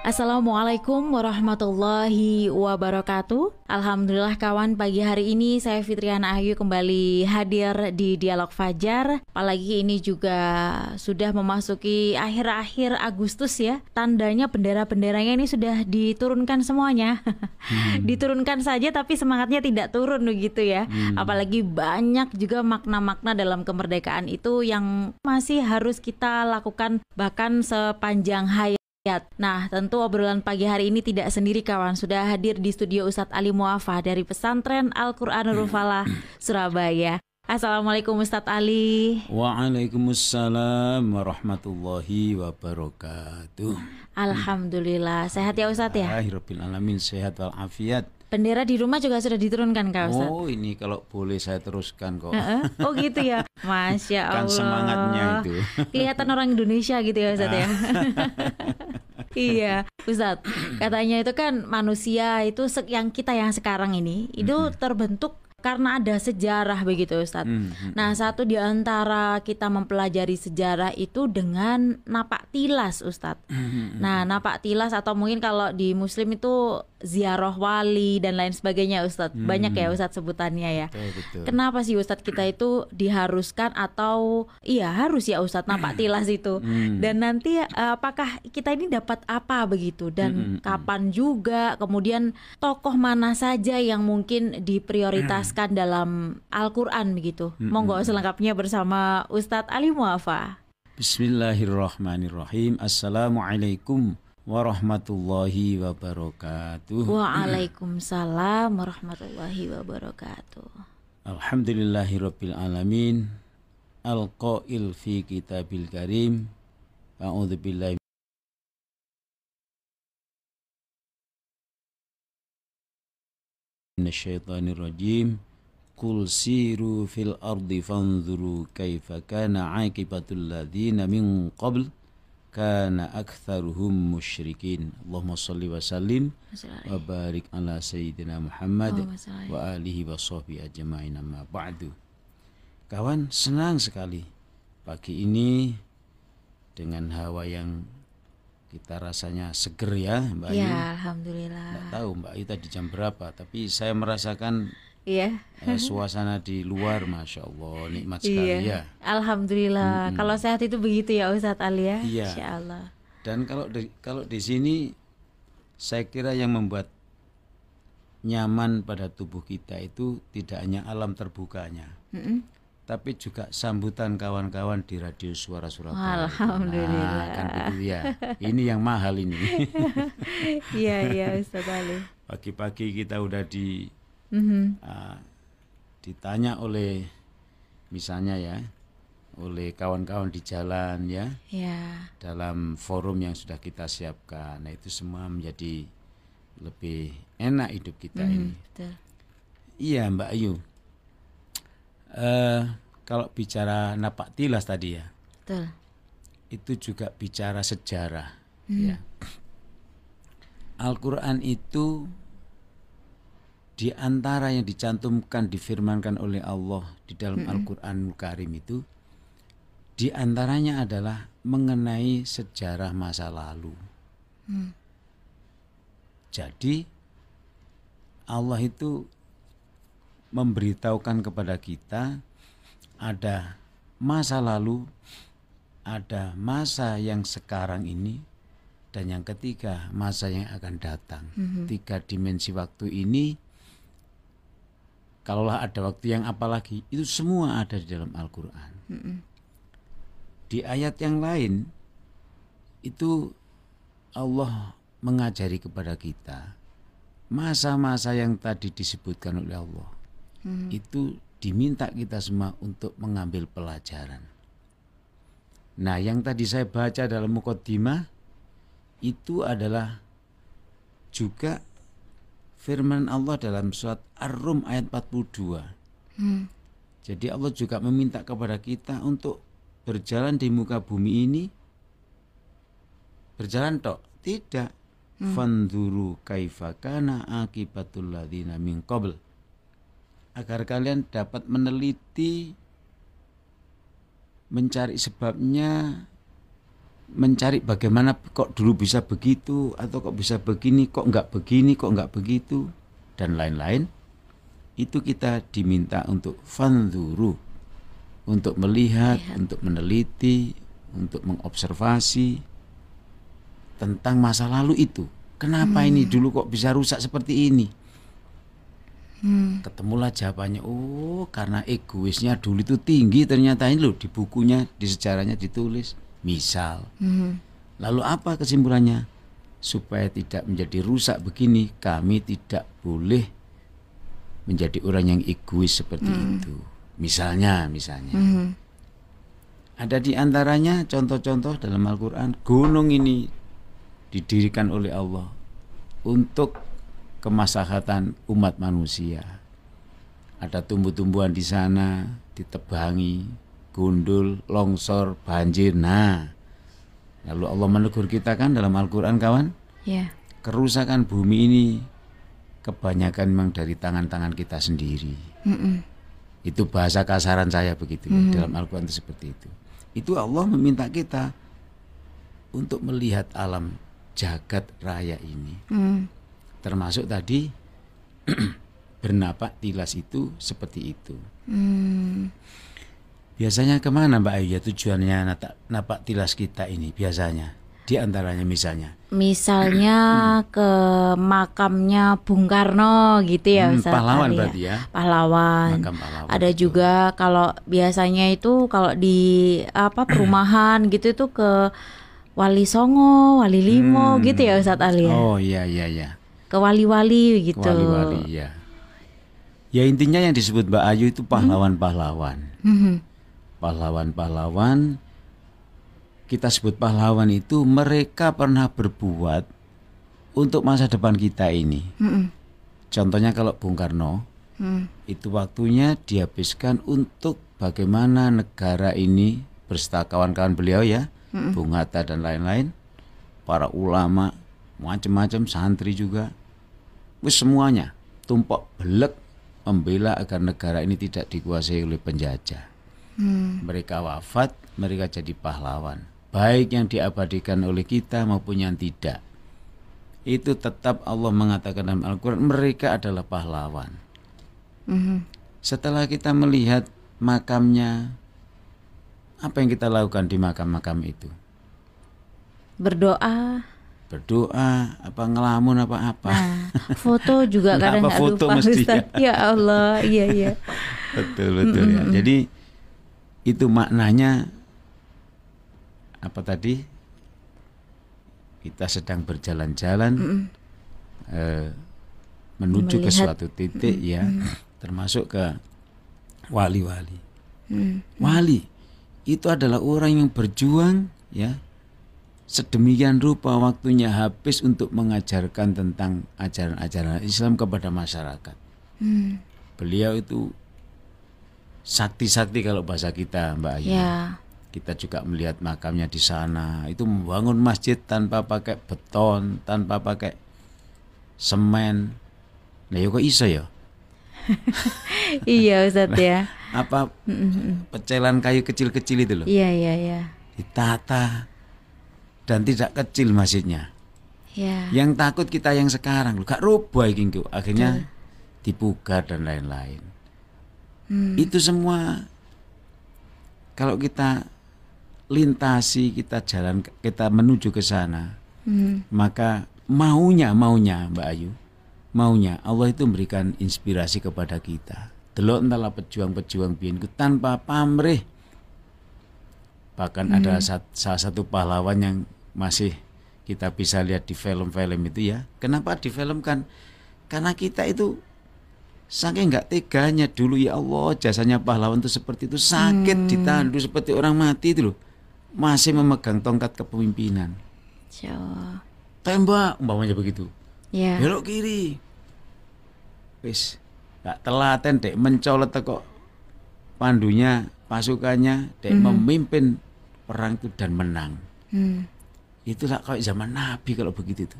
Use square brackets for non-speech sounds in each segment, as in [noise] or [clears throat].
Assalamualaikum warahmatullahi wabarakatuh. Alhamdulillah kawan pagi hari ini saya Fitriana Ayu kembali hadir di Dialog Fajar. Apalagi ini juga sudah memasuki akhir-akhir Agustus ya. Tandanya bendera-benderanya ini sudah diturunkan semuanya. Hmm. [laughs] Diturunkan saja tapi semangatnya tidak turun begitu ya. Hmm. Apalagi banyak juga makna-makna dalam kemerdekaan itu yang masih harus kita lakukan bahkan sepanjang hayat Nah, tentu obrolan pagi hari ini tidak sendiri kawan. Sudah hadir di studio Ustadz Ali Muafa dari Pesantren Al-Quranul Falah, Surabaya. Assalamualaikum Ustadz Ali. Waalaikumsalam warahmatullahi wabarakatuh. Alhamdulillah. Sehat ya Ustadz ya? Alhamdulillah sehat walafiat. Bendera di rumah juga sudah diturunkan Kak Ustaz? Oh ini kalau boleh saya teruskan kok. oh gitu ya, [laughs] Masya Allah. Kan semangatnya itu. Kelihatan orang Indonesia gitu ya Ustaz ya. [laughs] iya, Ustaz. Katanya itu kan manusia itu yang kita yang sekarang ini itu terbentuk karena ada sejarah begitu Ustadz. Mm -hmm. Nah satu di antara kita mempelajari sejarah itu dengan napak tilas Ustadz. Mm -hmm. Nah napak tilas atau mungkin kalau di Muslim itu ziarah wali dan lain sebagainya Ustadz. Hmm. Banyak ya Ustadz sebutannya ya. Betul, betul. Kenapa sih Ustadz kita itu diharuskan atau iya harus ya Ustadz napak tilas itu. Hmm. Dan nanti eh, apakah kita ini dapat apa begitu dan hmm. hmm, hmm. kapan juga kemudian tokoh mana saja yang mungkin diprioritaskan hmm. dalam Al-Qur'an begitu. Hmm. Monggo hmm. selengkapnya bersama Ustadz Ali Muafa. Bismillahirrahmanirrahim. Assalamualaikum warahmatullahi wabarakatuh. Waalaikumsalam warahmatullahi wabarakatuh. Alhamdulillahirabbil alamin. Al-qail fi kitabil karim. A'udzu billahi minasyaitonir rajim. Qul siru fil ardi fanzuru kaifa kana 'aqibatul ladzina min qabl kana aktsaruhum musyrikin. Allahumma shalli wa sallim wa barik ala sayyidina Muhammad wa alihi wa sahbihi ajma'in amma ba'du. Kawan, senang sekali pagi ini dengan hawa yang kita rasanya seger ya Mbak Ayu. Ya, alhamdulillah. Tidak tahu Mbak Ayu tadi jam berapa, tapi saya merasakan Iya. Eh, [laughs] suasana di luar, masya Allah, nikmat sekali iya. ya. Alhamdulillah. Hmm. Kalau sehat itu begitu ya Ustadz Ali ya. Iya. Insya Allah. Dan kalau di, kalau di sini, saya kira yang membuat nyaman pada tubuh kita itu tidak hanya alam terbukanya, mm -mm. tapi juga sambutan kawan-kawan di radio suara Surabaya. Alhamdulillah. Nah, kan begitu ya. Ini yang mahal ini. [laughs] Iya iya [laughs] Ustadz Ali. Pagi-pagi kita udah di mm-hmm. uh, ditanya oleh misalnya ya oleh kawan-kawan di jalan ya yeah. dalam forum yang sudah kita siapkan nah itu semua menjadi lebih enak hidup kita mm, ini betul. iya Mbak Ayu uh, kalau bicara napak tilas tadi ya betul. itu juga bicara sejarah mm. ya Al-Quran itu di antara yang dicantumkan difirmankan oleh Allah di dalam mm -hmm. Al-Qur'anul Karim itu di antaranya adalah mengenai sejarah masa lalu. Mm. Jadi Allah itu memberitahukan kepada kita ada masa lalu, ada masa yang sekarang ini dan yang ketiga masa yang akan datang. Mm -hmm. Tiga dimensi waktu ini kalaulah ada waktu yang apalagi itu semua ada di dalam Al-Quran. Di ayat yang lain itu Allah mengajari kepada kita masa-masa yang tadi disebutkan oleh Allah. Mm. itu diminta kita semua untuk mengambil pelajaran. Nah yang tadi saya baca dalam mukaddimah itu adalah juga firman Allah dalam surat Ar-Rum ayat 42. Hmm. Jadi Allah juga meminta kepada kita untuk berjalan di muka bumi ini berjalan tok, tidak. Fanduru kaifa kana akibatul ladzina min qabl. Agar kalian dapat meneliti mencari sebabnya mencari bagaimana kok dulu bisa begitu atau kok bisa begini kok nggak begini kok nggak begitu dan lain-lain itu kita diminta untuk fanduru untuk melihat, untuk meneliti, untuk mengobservasi tentang masa lalu itu. Kenapa ini dulu kok bisa rusak seperti ini? Ketemulah jawabannya. Oh, karena egoisnya dulu itu tinggi ternyata ini loh di bukunya, di sejarahnya ditulis. Misal. Lalu apa kesimpulannya? Supaya tidak menjadi rusak begini, kami tidak boleh menjadi orang yang egois seperti itu. Misalnya, misalnya. Ada di antaranya contoh-contoh dalam Al-Quran, gunung ini didirikan oleh Allah untuk kemaslahatan umat manusia. Ada tumbuh-tumbuhan di sana, ditebangi, gundul, longsor, banjir. Nah, lalu Allah menegur kita kan dalam Al-Quran kawan, Ya. kerusakan bumi ini kebanyakan memang dari tangan-tangan kita sendiri. Mm-mm. Itu bahasa kasaran saya begitu ya, dalam Al-Quran itu seperti itu. Itu Allah meminta kita untuk melihat alam jagat raya ini. Mm. Termasuk tadi [clears throat] bernapak tilas itu seperti itu. Mm. Biasanya ke mana Mbak Ayu ya tujuannya napak, napak tilas kita ini biasanya? Di antaranya misalnya. Misalnya ke makamnya Bung Karno gitu ya Hmm, pahlawan Ali berarti ya. Pahlawan. Makam pahlawan, Ada betul. juga kalau biasanya itu kalau di apa perumahan gitu itu ke Wali Songo, Wali Limo Hmm. gitu ya Ustaz Ali ya. Oh iya iya iya. Ke wali-wali gitu. Wali-wali ya. Ya intinya yang disebut Mbak Ayu itu pahlawan-pahlawan. Mhm. Pahlawan-pahlawan kita sebut pahlawan itu mereka pernah berbuat untuk masa depan kita ini. Mm-mm. Contohnya kalau Bung Karno Mm. itu waktunya dihabiskan untuk bagaimana negara ini berserta kawan-kawan beliau ya, Bung Hatta dan lain-lain, para ulama, macam-macam santri juga, wis semuanya tumpuk belek membela agar negara ini tidak dikuasai oleh penjajah. Mm. Mereka wafat, mereka jadi pahlawan, baik yang diabadikan oleh kita maupun yang tidak. Itu tetap Allah mengatakan dalam Al-Quran mereka adalah pahlawan. Mhm. Setelah kita melihat makamnya, apa yang kita lakukan di makam-makam itu? Berdoa. Berdoa, apa ngelamun apa-apa? Nah, foto juga Nggak kadang apa nggak foto lupa mesti. Ya Allah, iya iya. [laughs] betul betul ya. Jadi itu maknanya apa tadi? Kita sedang berjalan-jalan eh, menuju ke Melihat. suatu titik ya, termasuk ke wali-wali. Mm. Wali itu adalah orang yang berjuang ya sedemikian rupa waktunya habis untuk mengajarkan tentang ajaran-ajaran Islam kepada masyarakat. Mm. Beliau itu sakti-sakti kalau bahasa kita, Mbak Ayu. Ya. Kita juga melihat makamnya di sana. Itu membangun masjid tanpa pakai beton, tanpa pakai semen. Nah, ya kok iso ya? [laughs] iya Ustaz ya. Apa pecelan kayu kecil-kecil itu loh. Iya iya iya. Ditata dan tidak kecil masjidnya. Ya. Yang takut kita yang sekarang loh, gak roboh iki. Akhirnya dipugar dan lain-lain. Hmm. Itu semua kalau kita lintasi, kita jalan, kita menuju ke sana, Hmm. maka maunya, maunya Mbak Ayu, maunya Allah itu memberikan inspirasi kepada kita. Delok entahlah pejuang-pejuang biyenku tanpa pamrih. Bahkan ada sat- salah satu pahlawan yang masih kita bisa lihat di film-film itu ya. Kenapa difilmkan? Karena kita itu saking nggak teganya dulu ya Allah jasanya pahlawan itu seperti itu sakit ditandu seperti orang mati itu loh. Masih memegang tongkat kepemimpinan. Jawa. tembak umpamanya begitu. Ya. belok kiri. Wis gak telaten dek mencolot kok. Pandunya pasukannya dek memimpin perang itu dan menang. Hmm. itulah kayak zaman Nabi kalau begitu tuh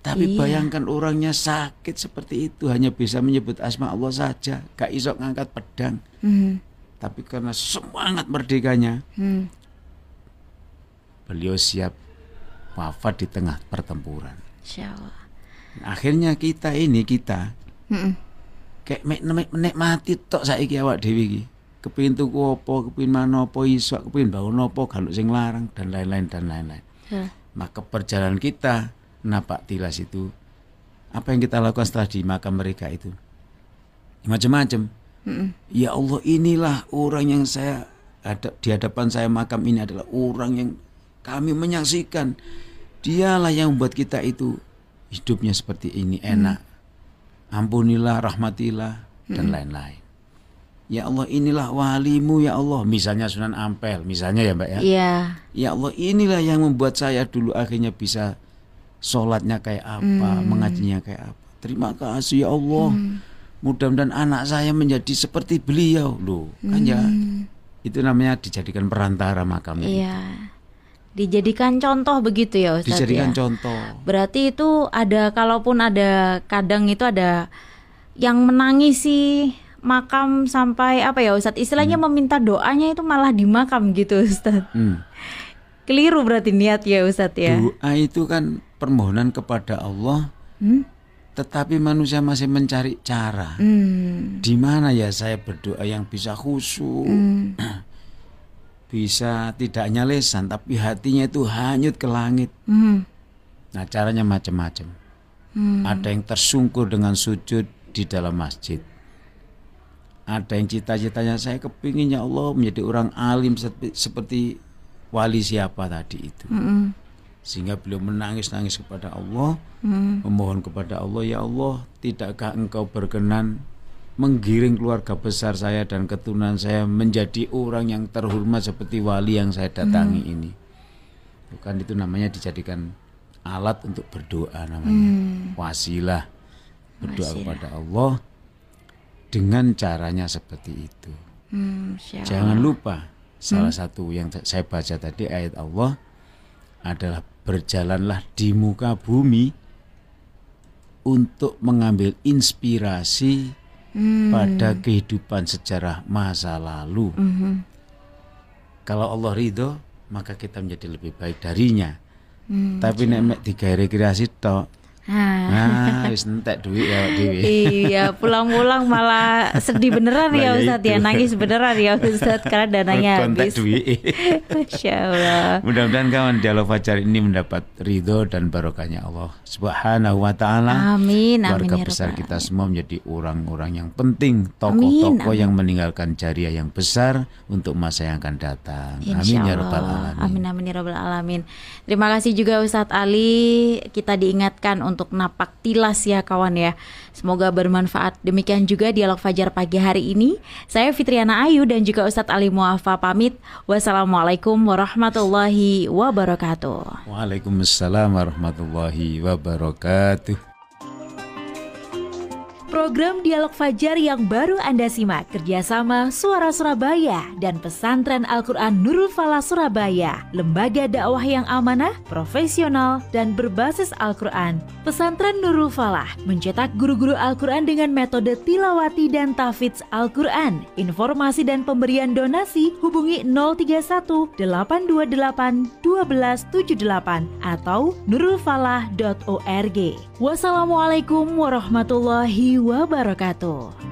Tapi Iya. bayangkan orangnya sakit seperti itu hanya bisa menyebut asma Allah saja, gak iso ngangkat pedang. Hmm. Tapi karena semangat merdekanya, Hmm. beliau siap wafat di tengah pertempuran. Insya Allah. Akhirnya kita ini kita Mm-mm. kayak menikmati tok saiki awak dhewe iki. Kepengin tuku apa, kepengin mana apa iso, kepengin bangun apa, galuk sing larang dan lain-lain dan lain-lain. Ya. Maka perjalanan kita napak tilas itu apa yang kita lakukan setelah di makam mereka itu macam-macam. Ya Allah inilah orang yang saya ada di hadapan saya makam ini adalah orang yang kami menyaksikan dialah yang membuat kita itu hidupnya seperti ini enak. Ampunilah, rahmatilah dan lain-lain. Ya Allah inilah walimu ya Allah. Misalnya Sunan Ampel, misalnya ya Mbak ya. Iya. Ya Allah inilah yang membuat saya dulu akhirnya bisa sholatnya kayak apa, mengajinya kayak apa. Terima kasih ya Allah. Mudah-mudahan anak saya menjadi seperti beliau loh. Kan ya itu namanya dijadikan perantara makam itu. Iya. Dijadikan contoh begitu ya Ustaz Dijadikan ya. contoh. Berarti itu ada kalaupun ada kadang itu ada yang menangisi makam sampai apa ya Ustadz istilahnya meminta doanya itu malah di makam gitu Ustadz Hmm. Keliru berarti niat ya Ustadz ya Doa itu kan permohonan kepada Allah, hmm? tetapi manusia masih mencari cara. Hmm. Di mana ya saya berdoa yang bisa khusyuk, Hmm. [clears throat] bisa tidak hanya lesan tapi hatinya itu hanyut ke langit. Hmm. Nah, caranya macam-macam. Hmm. Ada yang tersungkur dengan sujud di dalam masjid. Ada yang cita-citanya saya kepingin ya Allah menjadi orang alim seperti, seperti wali siapa tadi itu. Hmm. Sehingga beliau menangis-nangis kepada Allah, Hmm. memohon kepada Allah, ya Allah, tidakkah engkau berkenan menggiring keluarga besar saya dan keturunan saya menjadi orang yang terhormat seperti wali yang saya datangi ini. Bukan itu namanya dijadikan alat untuk berdoa namanya. Wasilah. Berdoa kepada Allah dengan caranya seperti itu. Hmm. Jangan lupa salah satu yang saya baca tadi ayat Allah adalah berjalanlah di muka bumi untuk mengambil inspirasi Hmm. pada kehidupan sejarah masa lalu. Mhm. Kalau Allah ridho, maka kita menjadi lebih baik darinya. Hmm. Tapi nek mek digawe rekreasi tok. Nah wis entek duit ya dhewe. Iya, pulang-pulang malah sedih beneran ya ya Ustadz ya, nangis beneran ya Ustadz karena dananya habis. duit. Masya Allah. Mudah-mudahan kawan dialog fajar ini mendapat ridho dan barokahnya Allah Subhanahu wa taala. Amin, amin Keluarga ya besar kita semua menjadi orang-orang yang penting, tokoh-tokoh yang meninggalkan jariah yang besar untuk masa yang akan datang. Insya Amin ya rabbal alamin. Amin amin ya rabbal alamin. Terima kasih juga Ustadz Ali. Kita diingatkan untuk napak tilas ya kawan ya. Semoga bermanfaat. Demikian juga dialog fajar pagi hari ini. Saya Fitriana Ayu dan juga Ustadz Ali Muafa pamit. Wassalamualaikum warahmatullahi wabarakatuh. Waalaikumsalam warahmatullahi wabarakatuh. Program Dialog Fajar yang baru Anda simak kerjasama Suara Surabaya dan Pesantren Al-Quran Nurul Falah Surabaya, lembaga dakwah yang amanah, profesional, dan berbasis Al-Quran. Pesantren Nurul Falah mencetak guru-guru Al-Quran dengan metode tilawati dan tafidz Al-Quran. Informasi dan pemberian donasi hubungi 031 828 1278 atau nurulfalah.org. Wassalamualaikum warahmatullahi wabarakatuh.